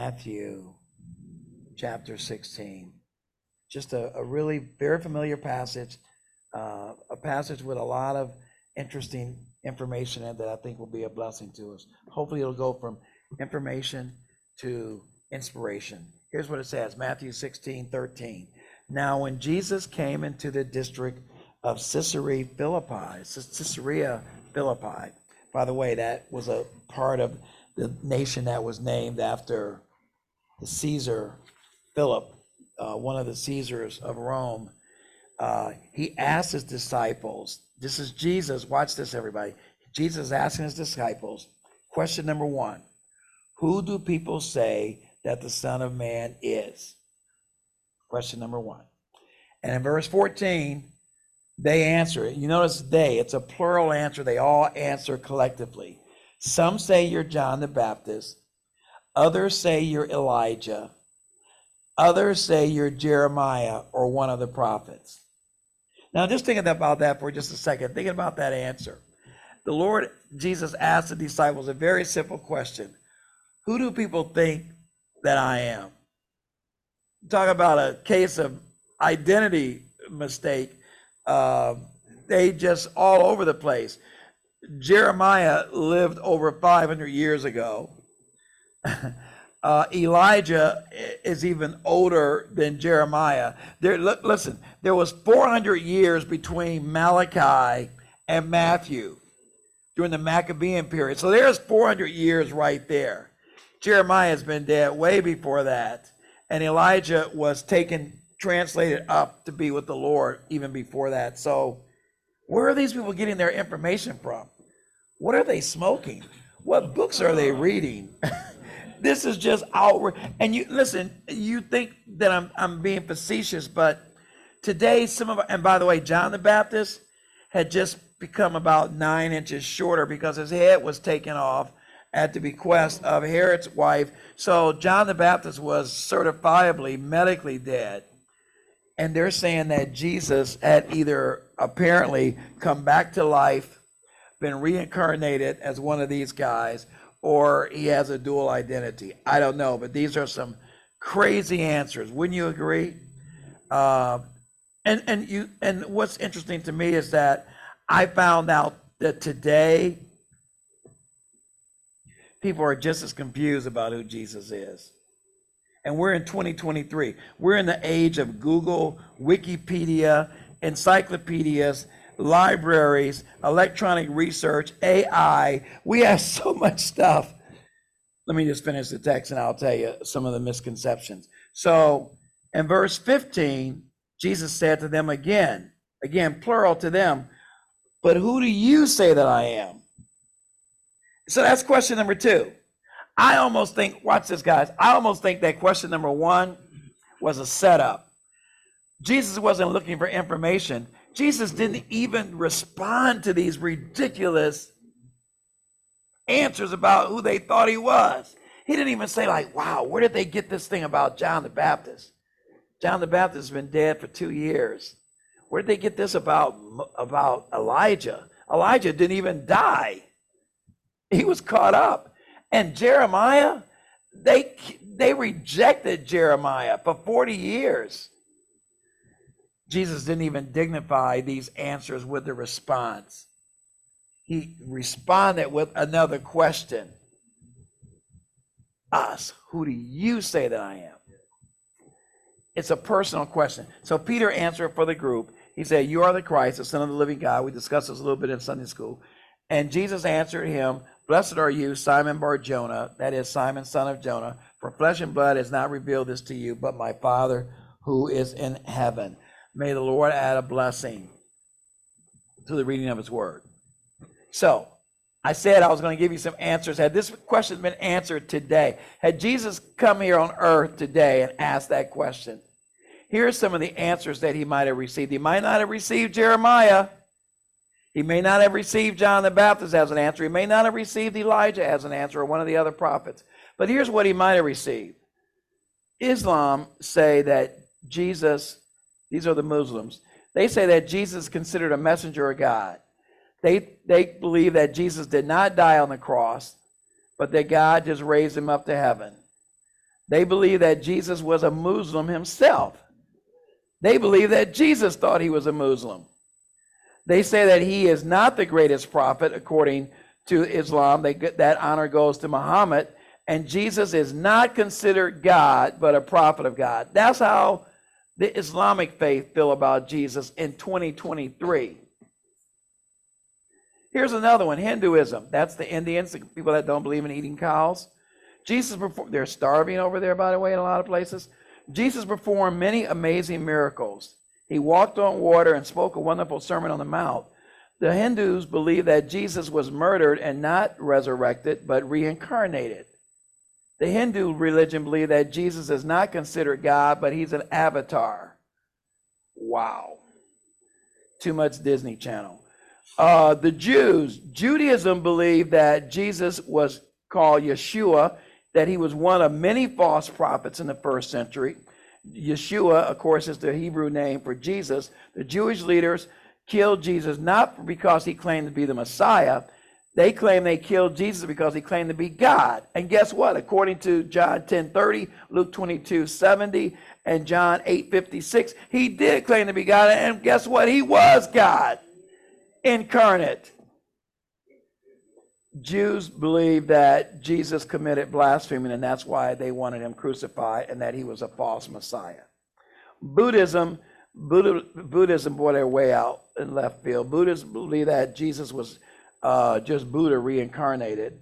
Matthew chapter 16. Just a, a really very familiar passage, uh, a passage with a lot of interesting information in that I think will be a blessing to us. Hopefully, it'll go from information to inspiration. Here's what it says Matthew 16, 13. Now, when Jesus came into the district of Caesarea Philippi, Caesarea Philippi, by the way, that was a part of the nation that was named after the Caesar Philip, uh, one of the Caesars of Rome. Uh, he asked his disciples, this is Jesus, watch this, everybody. Jesus is asking his disciples, question number one Who do people say that the Son of Man is? Question number one. And in verse 14, they answer it. You notice they, it's a plural answer. They all answer collectively. Some say you're John the Baptist, others say you're Elijah, others say you're Jeremiah or one of the prophets. Now, just thinking about that for just a second, thinking about that answer. The Lord Jesus asked the disciples a very simple question Who do people think that I am? Talk about a case of identity mistake. Uh, they just all over the place. Jeremiah lived over 500 years ago. Uh, Elijah is even older than Jeremiah. There, listen, there was 400 years between Malachi and Matthew during the Maccabean period. So there's 400 years right there. Jeremiah has been dead way before that, and Elijah was taken, translated up to be with the Lord even before that. So, where are these people getting their information from? What are they smoking? What books are they reading? this is just outward. And you listen, you think that I'm I'm being facetious, but today some of and by the way, John the Baptist had just become about nine inches shorter because his head was taken off at the bequest of Herod's wife. So John the Baptist was certifiably medically dead. And they're saying that Jesus had either apparently come back to life, been reincarnated as one of these guys, or he has a dual identity. I don't know, but these are some crazy answers. Wouldn't you agree? Uh, and and you and what's interesting to me is that I found out that today people are just as confused about who Jesus is. And we're in 2023. We're in the age of Google, Wikipedia, encyclopedias, libraries, electronic research, AI. We have so much stuff. Let me just finish the text and I'll tell you some of the misconceptions. So in verse 15, Jesus said to them again, again, plural to them, but who do you say that I am? So that's question number two. I almost think, watch this, guys. I almost think that question number one was a setup. Jesus wasn't looking for information. Jesus didn't even respond to these ridiculous answers about who they thought he was. He didn't even say, like, wow, where did they get this thing about John the Baptist? John the Baptist has been dead for two years. Where did they get this about, about Elijah? Elijah didn't even die. He was caught up. And Jeremiah, they they rejected Jeremiah for 40 years. Jesus didn't even dignify these answers with a response. He responded with another question. Us, who do you say that I am? It's a personal question. So Peter answered for the group. He said, You are the Christ, the Son of the living God. We discussed this a little bit in Sunday school. And Jesus answered him, Blessed are you, Simon Bar Jonah, that is Simon, son of Jonah, for flesh and blood has not revealed this to you, but my Father who is in heaven. May the Lord add a blessing to the reading of his word. So, I said I was going to give you some answers. Had this question been answered today, had Jesus come here on earth today and asked that question, here are some of the answers that he might have received. He might not have received Jeremiah. He may not have received John the Baptist as an answer. He may not have received Elijah as an answer or one of the other prophets. But here's what he might have received Islam say that Jesus these are the Muslims. They say that Jesus is considered a messenger of God. They, they believe that Jesus did not die on the cross, but that God just raised him up to heaven. They believe that Jesus was a Muslim himself. They believe that Jesus thought he was a Muslim. They say that he is not the greatest prophet according to Islam. They, that honor goes to Muhammad. And Jesus is not considered God, but a prophet of God. That's how the Islamic faith feel about Jesus in 2023. Here's another one Hinduism. That's the Indians, the people that don't believe in eating cows. Jesus performed, they're starving over there, by the way, in a lot of places. Jesus performed many amazing miracles. He walked on water and spoke a wonderful sermon on the mount. The Hindus believe that Jesus was murdered and not resurrected, but reincarnated. The Hindu religion believes that Jesus is not considered God, but he's an avatar. Wow. Too much Disney Channel. Uh, the Jews, Judaism believed that Jesus was called Yeshua, that he was one of many false prophets in the first century. Yeshua, of course, is the Hebrew name for Jesus. The Jewish leaders killed Jesus not because he claimed to be the Messiah, they claim they killed Jesus because he claimed to be God. And guess what? According to John 10 30, Luke 22 70, and John 8 56, he did claim to be God. And guess what? He was God incarnate. Jews believe that Jesus committed blasphemy, and that's why they wanted him crucified, and that he was a false Messiah. Buddhism, Buddha, Buddhism brought their way out in left field. Buddhists believe that Jesus was uh, just Buddha reincarnated.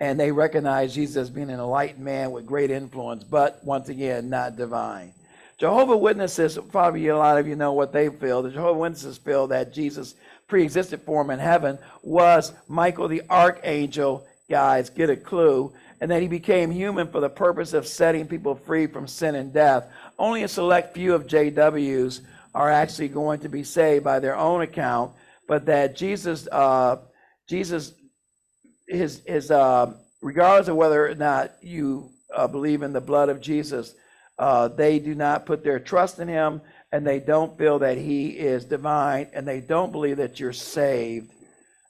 And they recognize Jesus as being an enlightened man with great influence, but once again, not divine. Jehovah Witnesses, probably a lot of you know what they feel. The Jehovah Witnesses feel that Jesus' pre-existed form in heaven was Michael the archangel. Guys, get a clue. And that he became human for the purpose of setting people free from sin and death. Only a select few of JWs are actually going to be saved by their own account, but that Jesus uh, Jesus, his, his uh, regardless of whether or not you uh, believe in the blood of Jesus, uh, they do not put their trust in him and they don't feel that he is divine and they don't believe that you're saved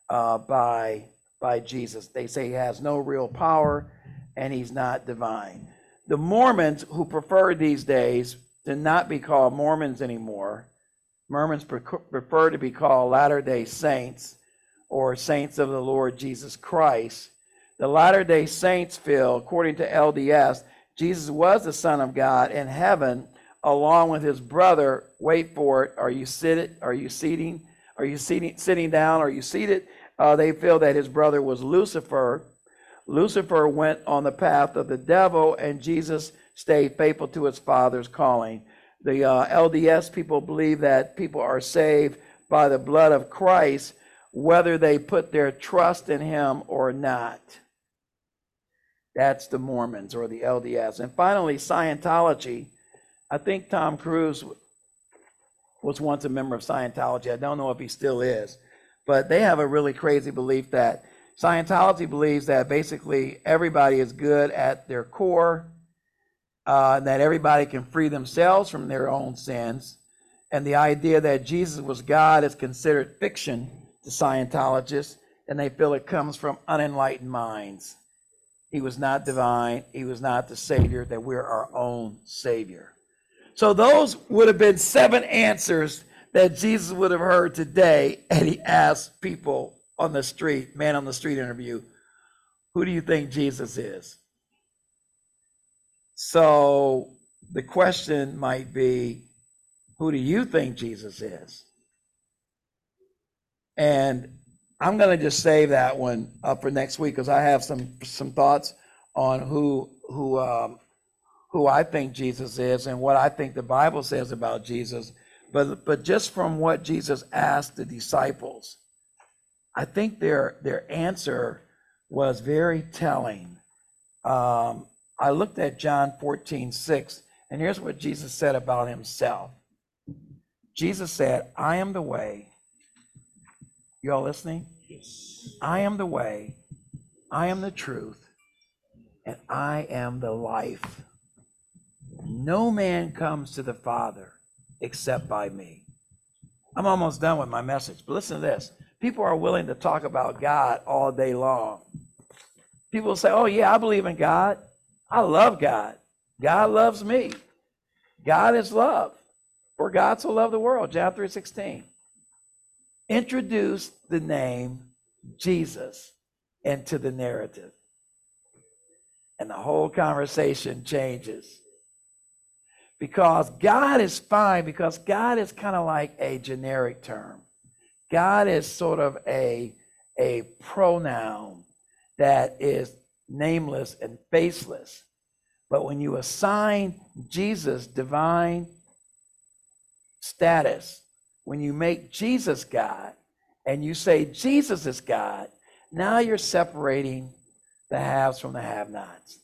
uh, by, by Jesus. They say he has no real power and he's not divine. The Mormons, who prefer these days to not be called Mormons anymore, Mormons prefer to be called Latter day Saints or saints of the Lord Jesus Christ. The Latter day Saints feel, according to LDS, Jesus was the Son of God in heaven along with his brother. Wait for it. Are you seated? Are you seating? Are you seating, sitting down? Are you seated? Uh, they feel that his brother was Lucifer. Lucifer went on the path of the devil, and Jesus stayed faithful to his father's calling. The uh, LDS people believe that people are saved by the blood of Christ whether they put their trust in him or not. That's the Mormons or the LDS. And finally, Scientology. I think Tom Cruise was once a member of Scientology. I don't know if he still is, but they have a really crazy belief that Scientology believes that basically everybody is good at their core, uh, that everybody can free themselves from their own sins, and the idea that Jesus was God is considered fiction to Scientologists, and they feel it comes from unenlightened minds. He was not divine, he was not the Savior, that we're our own Savior. So, those would have been seven answers that Jesus would have heard today, and he asked people on the street, man on the street interview, who do you think Jesus is? So, the question might be, who do you think Jesus is? And I'm going to just save that one up for next week because I have some some thoughts on who who um, who I think Jesus is and what I think the Bible says about Jesus. But but just from what Jesus asked the disciples, I think their their answer was very telling. Um, I looked at John 14, 6, and here's what Jesus said about himself. Jesus said, I am the way, you all listening? Yes. I am the way, I am the truth, and I am the life. No man comes to the Father except by me. I'm almost done with my message, but listen to this. People are willing to talk about God all day long. People say, Oh, yeah, I believe in God. I love God. God loves me. God is love. For God so loved the world, John 3:16. Introduce the name Jesus into the narrative. And the whole conversation changes. Because God is fine, because God is kind of like a generic term. God is sort of a, a pronoun that is nameless and faceless. But when you assign Jesus divine status, when you make Jesus God and you say Jesus is God, now you're separating the haves from the have nots.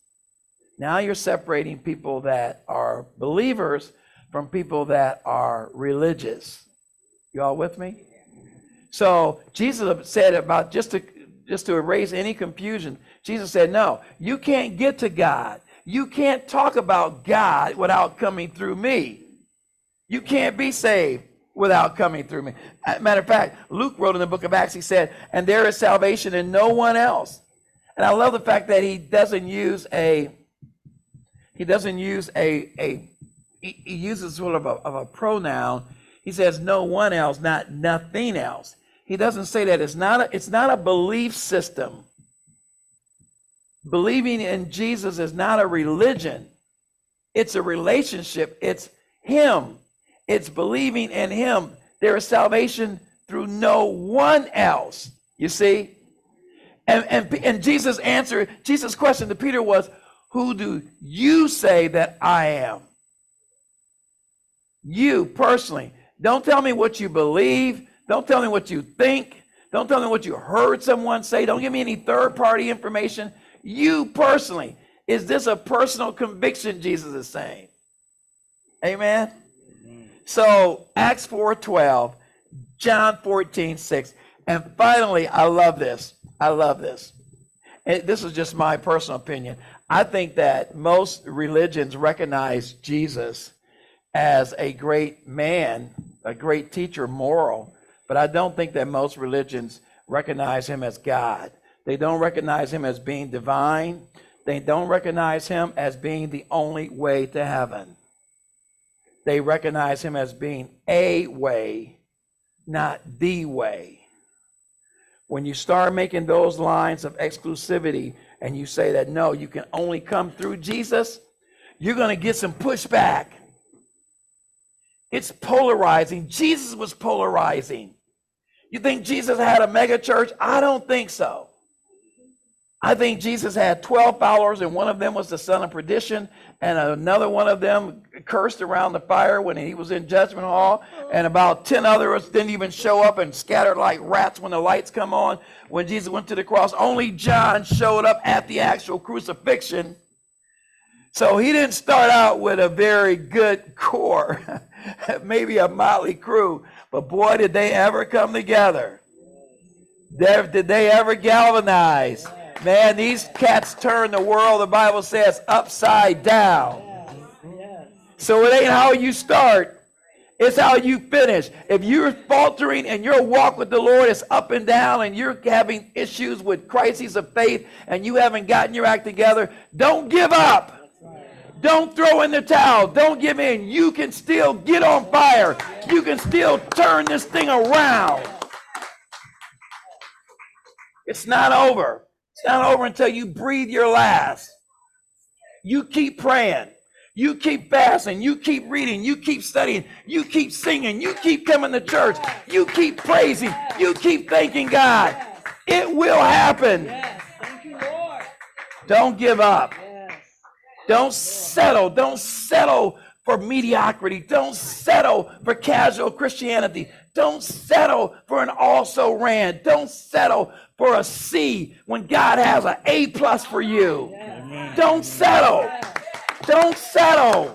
Now you're separating people that are believers from people that are religious. You all with me? So Jesus said about just to just to erase any confusion, Jesus said, No, you can't get to God. You can't talk about God without coming through me. You can't be saved without coming through me. Uh, matter of fact, Luke wrote in the book of Acts, he said, And there is salvation in no one else. And I love the fact that he doesn't use a he doesn't use a a he, he uses sort of a, of a pronoun. He says no one else, not nothing else. He doesn't say that it's not a, it's not a belief system. Believing in Jesus is not a religion. It's a relationship. It's him. It's believing in him. There is salvation through no one else. You see? And, and, and Jesus' answer, Jesus' question to Peter was, Who do you say that I am? You personally. Don't tell me what you believe. Don't tell me what you think. Don't tell me what you heard someone say. Don't give me any third party information. You personally. Is this a personal conviction Jesus is saying? Amen. So Acts 4:12, John 14, 6. And finally, I love this. I love this. And this is just my personal opinion. I think that most religions recognize Jesus as a great man, a great teacher, moral, but I don't think that most religions recognize him as God. They don't recognize him as being divine. They don't recognize him as being the only way to heaven. They recognize him as being a way, not the way. When you start making those lines of exclusivity and you say that no, you can only come through Jesus, you're going to get some pushback. It's polarizing. Jesus was polarizing. You think Jesus had a mega church? I don't think so. I think Jesus had 12 followers, and one of them was the son of perdition, and another one of them cursed around the fire when he was in judgment hall, and about 10 others didn't even show up and scattered like rats when the lights come on when Jesus went to the cross. Only John showed up at the actual crucifixion. So he didn't start out with a very good core, maybe a motley crew, but boy, did they ever come together. Did they ever galvanize? Man, these cats turn the world, the Bible says, upside down. So it ain't how you start, it's how you finish. If you're faltering and your walk with the Lord is up and down and you're having issues with crises of faith and you haven't gotten your act together, don't give up. Don't throw in the towel. Don't give in. You can still get on fire. You can still turn this thing around. It's not over. It's not over until you breathe your last. You keep praying. You keep fasting. You keep reading. You keep studying. You keep singing. You keep coming to church. You keep praising. You keep thanking God. It will happen. Don't give up. Don't settle. Don't settle for mediocrity. Don't settle for casual Christianity. Don't settle for an also ran. Don't settle for a C when God has an A plus for you. Don't settle. Don't settle.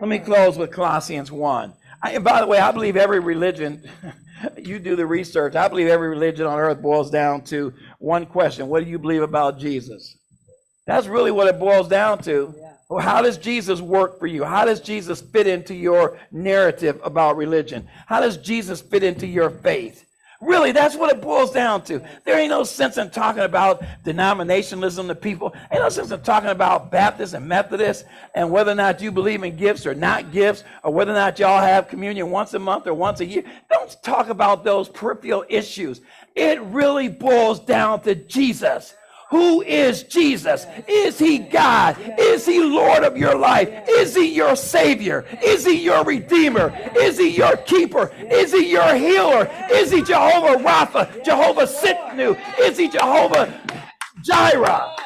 Let me close with Colossians 1. I, and by the way, I believe every religion, you do the research, I believe every religion on earth boils down to one question What do you believe about Jesus? That's really what it boils down to. Well, how does Jesus work for you? How does Jesus fit into your narrative about religion? How does Jesus fit into your faith? Really, that's what it boils down to. There ain't no sense in talking about denominationalism to people. Ain't no sense in talking about Baptists and Methodists and whether or not you believe in gifts or not gifts, or whether or not y'all have communion once a month or once a year. Don't talk about those peripheral issues. It really boils down to Jesus. Who is Jesus? Is he God? Is he Lord of your life? Is he your Savior? Is he your Redeemer? Is he your keeper? Is he your healer? Is he Jehovah Rapha? Jehovah Tsidkenu? Is he Jehovah Jireh?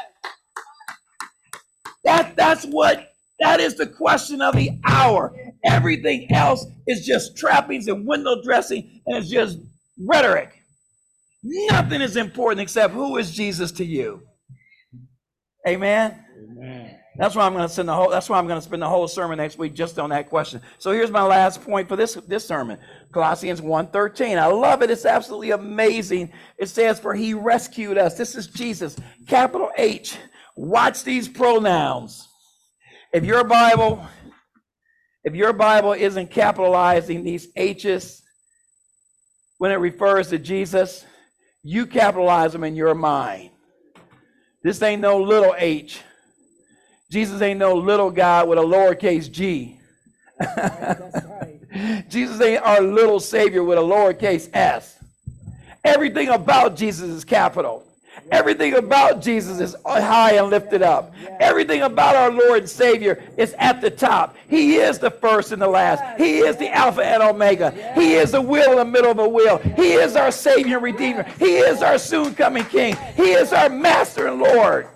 That, that's what, that is the question of the hour. Everything else is just trappings and window dressing and it's just rhetoric. Nothing is important except who is Jesus to you. Amen. Amen. That's why I'm going to spend the whole. That's why I'm going to spend the whole sermon next week just on that question. So here's my last point for this this sermon. Colossians 1:13. I love it. It's absolutely amazing. It says, "For He rescued us." This is Jesus. Capital H. Watch these pronouns. If your Bible, if your Bible isn't capitalizing these H's when it refers to Jesus, you capitalize them in your mind. This ain't no little h. Jesus ain't no little guy with a lowercase g. Jesus ain't our little savior with a lowercase s. Everything about Jesus is capital. Everything about Jesus is high and lifted up. Everything about our Lord and Savior is at the top. He is the first and the last. He is the Alpha and Omega. He is the wheel in the middle of a wheel. He is our Savior and Redeemer. He is our soon coming King. He is our Master and Lord.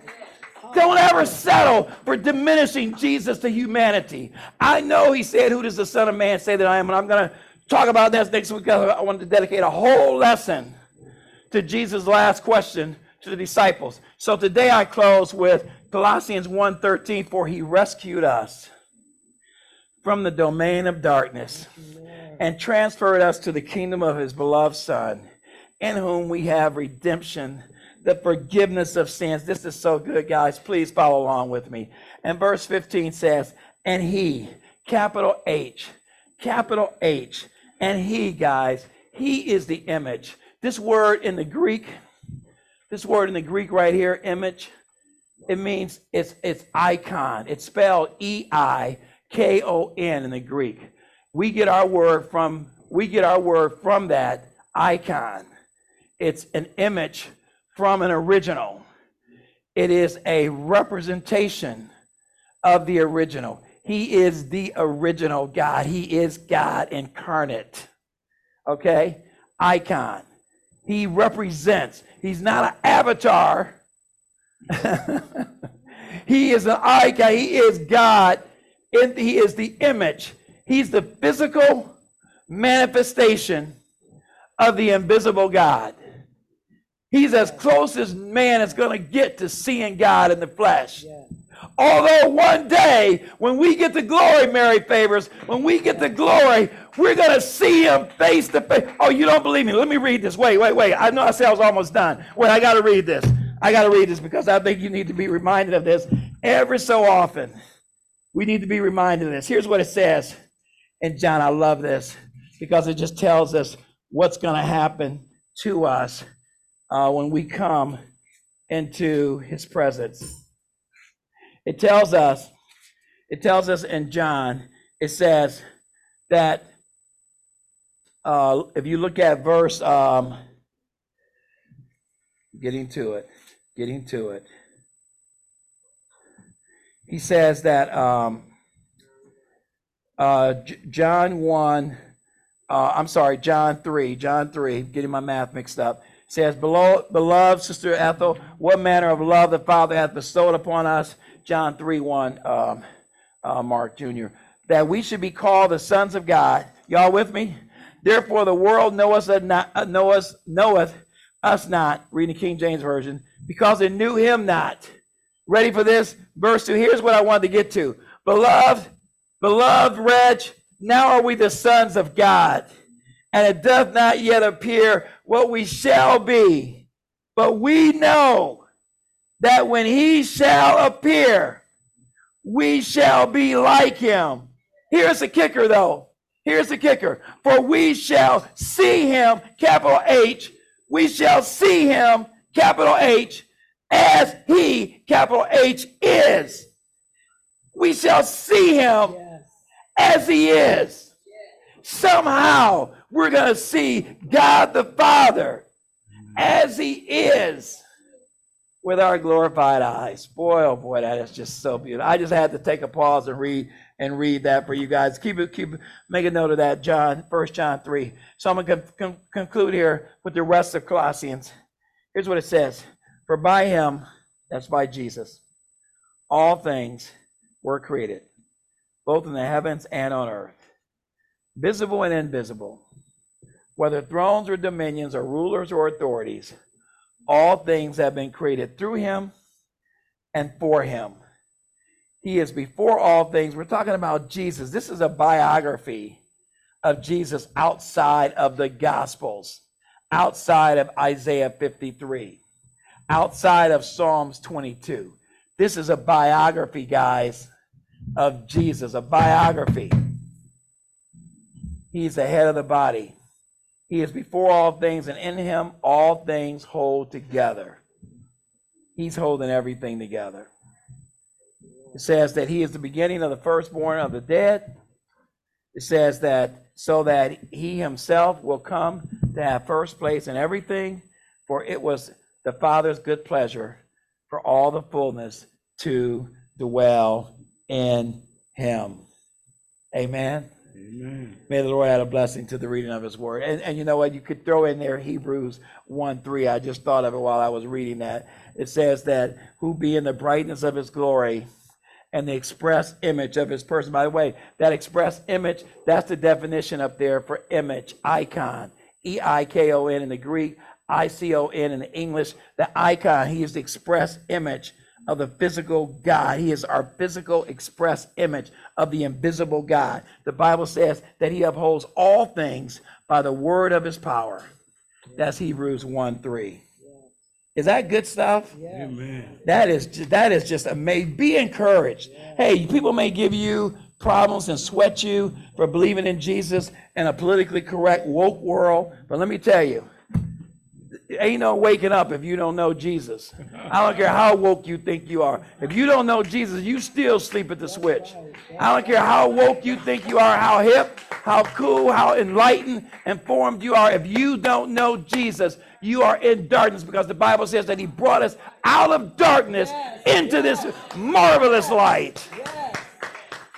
Don't ever settle for diminishing Jesus to humanity. I know he said, Who does the Son of Man say that I am? And I'm going to talk about this next week. I wanted to dedicate a whole lesson to Jesus' last question to the disciples. So today I close with Colossians 1:13 for he rescued us from the domain of darkness and transferred us to the kingdom of his beloved son in whom we have redemption the forgiveness of sins. This is so good guys. Please follow along with me. And verse 15 says and he capital H capital H and he guys he is the image. This word in the Greek this word in the Greek right here, image, it means it's it's icon. It's spelled E I K O N in the Greek. We get our word from we get our word from that icon. It's an image from an original. It is a representation of the original. He is the original God. He is God incarnate. Okay? Icon. He represents. He's not an avatar. he is an icon. He is God. He is the image. He's the physical manifestation of the invisible God. He's as close as man is going to get to seeing God in the flesh. Yeah. Although one day, when we get the glory, Mary favors, when we get the glory, we're going to see him face to face. Oh, you don't believe me? Let me read this. Wait, wait, wait. I know I said I was almost done. Wait, I got to read this. I got to read this because I think you need to be reminded of this every so often. We need to be reminded of this. Here's what it says. And John, I love this because it just tells us what's going to happen to us uh, when we come into his presence. It tells us, it tells us in John, it says that uh, if you look at verse, um, getting to it, getting to it, he says that um, uh, J- John 1, uh, I'm sorry, John 3, John 3, getting my math mixed up, says, Beloved, beloved Sister Ethel, what manner of love the Father hath bestowed upon us John 3 1, um, uh, Mark Jr., that we should be called the sons of God. Y'all with me? Therefore, the world knoweth, not, uh, knoweth, knoweth us not, reading the King James Version, because it knew him not. Ready for this? Verse 2. Here's what I wanted to get to. Beloved, beloved wretch, now are we the sons of God, and it doth not yet appear what we shall be. But we know that when he shall appear, we shall be like him. Here's the kicker though. Here's the kicker. For we shall see him, capital H, we shall see him, capital H, as he, capital H, is. We shall see him Yes. as he is. Somehow we're going to see God the Father as he is with our glorified eyes. Boy, oh boy, that is just so beautiful. I just had to take a pause and read and read that for you guys. Keep it, keep make a note of that, John, First John 3. So I'm going to conclude here with the rest of Colossians. Here's what it says. For by him, that's by Jesus, all things were created, both in the heavens and on earth, visible and invisible, whether thrones or dominions or rulers or authorities, all things have been created through him and for him. He is before all things. We're talking about Jesus. This is a biography of Jesus outside of the Gospels, outside of Isaiah 53, outside of Psalms 22. This is a biography, guys, of Jesus, a biography. He's the head of the body. He is before all things, and in him all things hold together. He's holding everything together. It says that he is the beginning of the firstborn of the dead. It says that so that he himself will come to have first place in everything, for it was the Father's good pleasure for all the fullness to dwell in him. Amen. Amen. May the Lord add a blessing to the reading of his word. And, and you know what? You could throw in there Hebrews 1 3. I just thought of it while I was reading that. It says that who be in the brightness of his glory and the express image of his person. By the way, that express image, that's the definition up there for image, icon. E I K O N in the Greek, I C O N in the English. The icon, he is the express image of the physical God. He is our physical express image of the invisible God. The Bible says that he upholds all things by the word of his power. That's Hebrews 1 3. Is that good stuff? Yes. Amen. That is ju- that is just amazing. Be encouraged. Hey, people may give you problems and sweat you for believing in Jesus in a politically correct woke world, but let me tell you, ain't no waking up if you don't know Jesus. I don't care how woke you think you are. If you don't know Jesus, you still sleep at the switch. I don't care how woke you think you are, how hip, how cool, how enlightened, informed you are. If you don't know Jesus, you are in darkness because the Bible says that He brought us out of darkness into this marvelous light. Yes.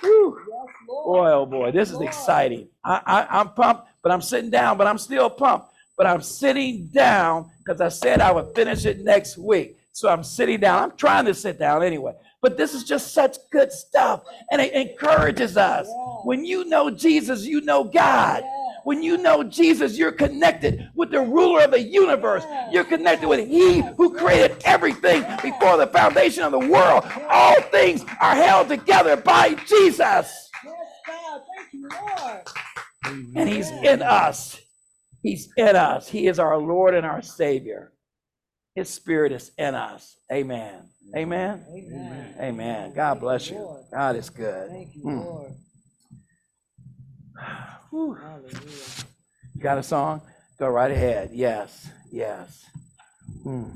Whew. Boy, oh boy, this is exciting. I, I, I'm pumped, but I'm sitting down, but I'm still pumped. But I'm sitting down because I said I would finish it next week. So I'm sitting down. I'm trying to sit down anyway. But this is just such good stuff. And it encourages us. When you know Jesus, you know God. When you know Jesus, you're connected with the ruler of the universe. You're connected with He who created everything before the foundation of the world. All things are held together by Jesus Yes, God. Thank you, Lord. and he's in us. He's in us. He is our Lord and our Savior. His Spirit is in us. Amen. Amen. Amen. Amen. God bless you. God is good. Thank you, Mm. Lord. You got a song? Go right ahead. Yes. Yes. Mm.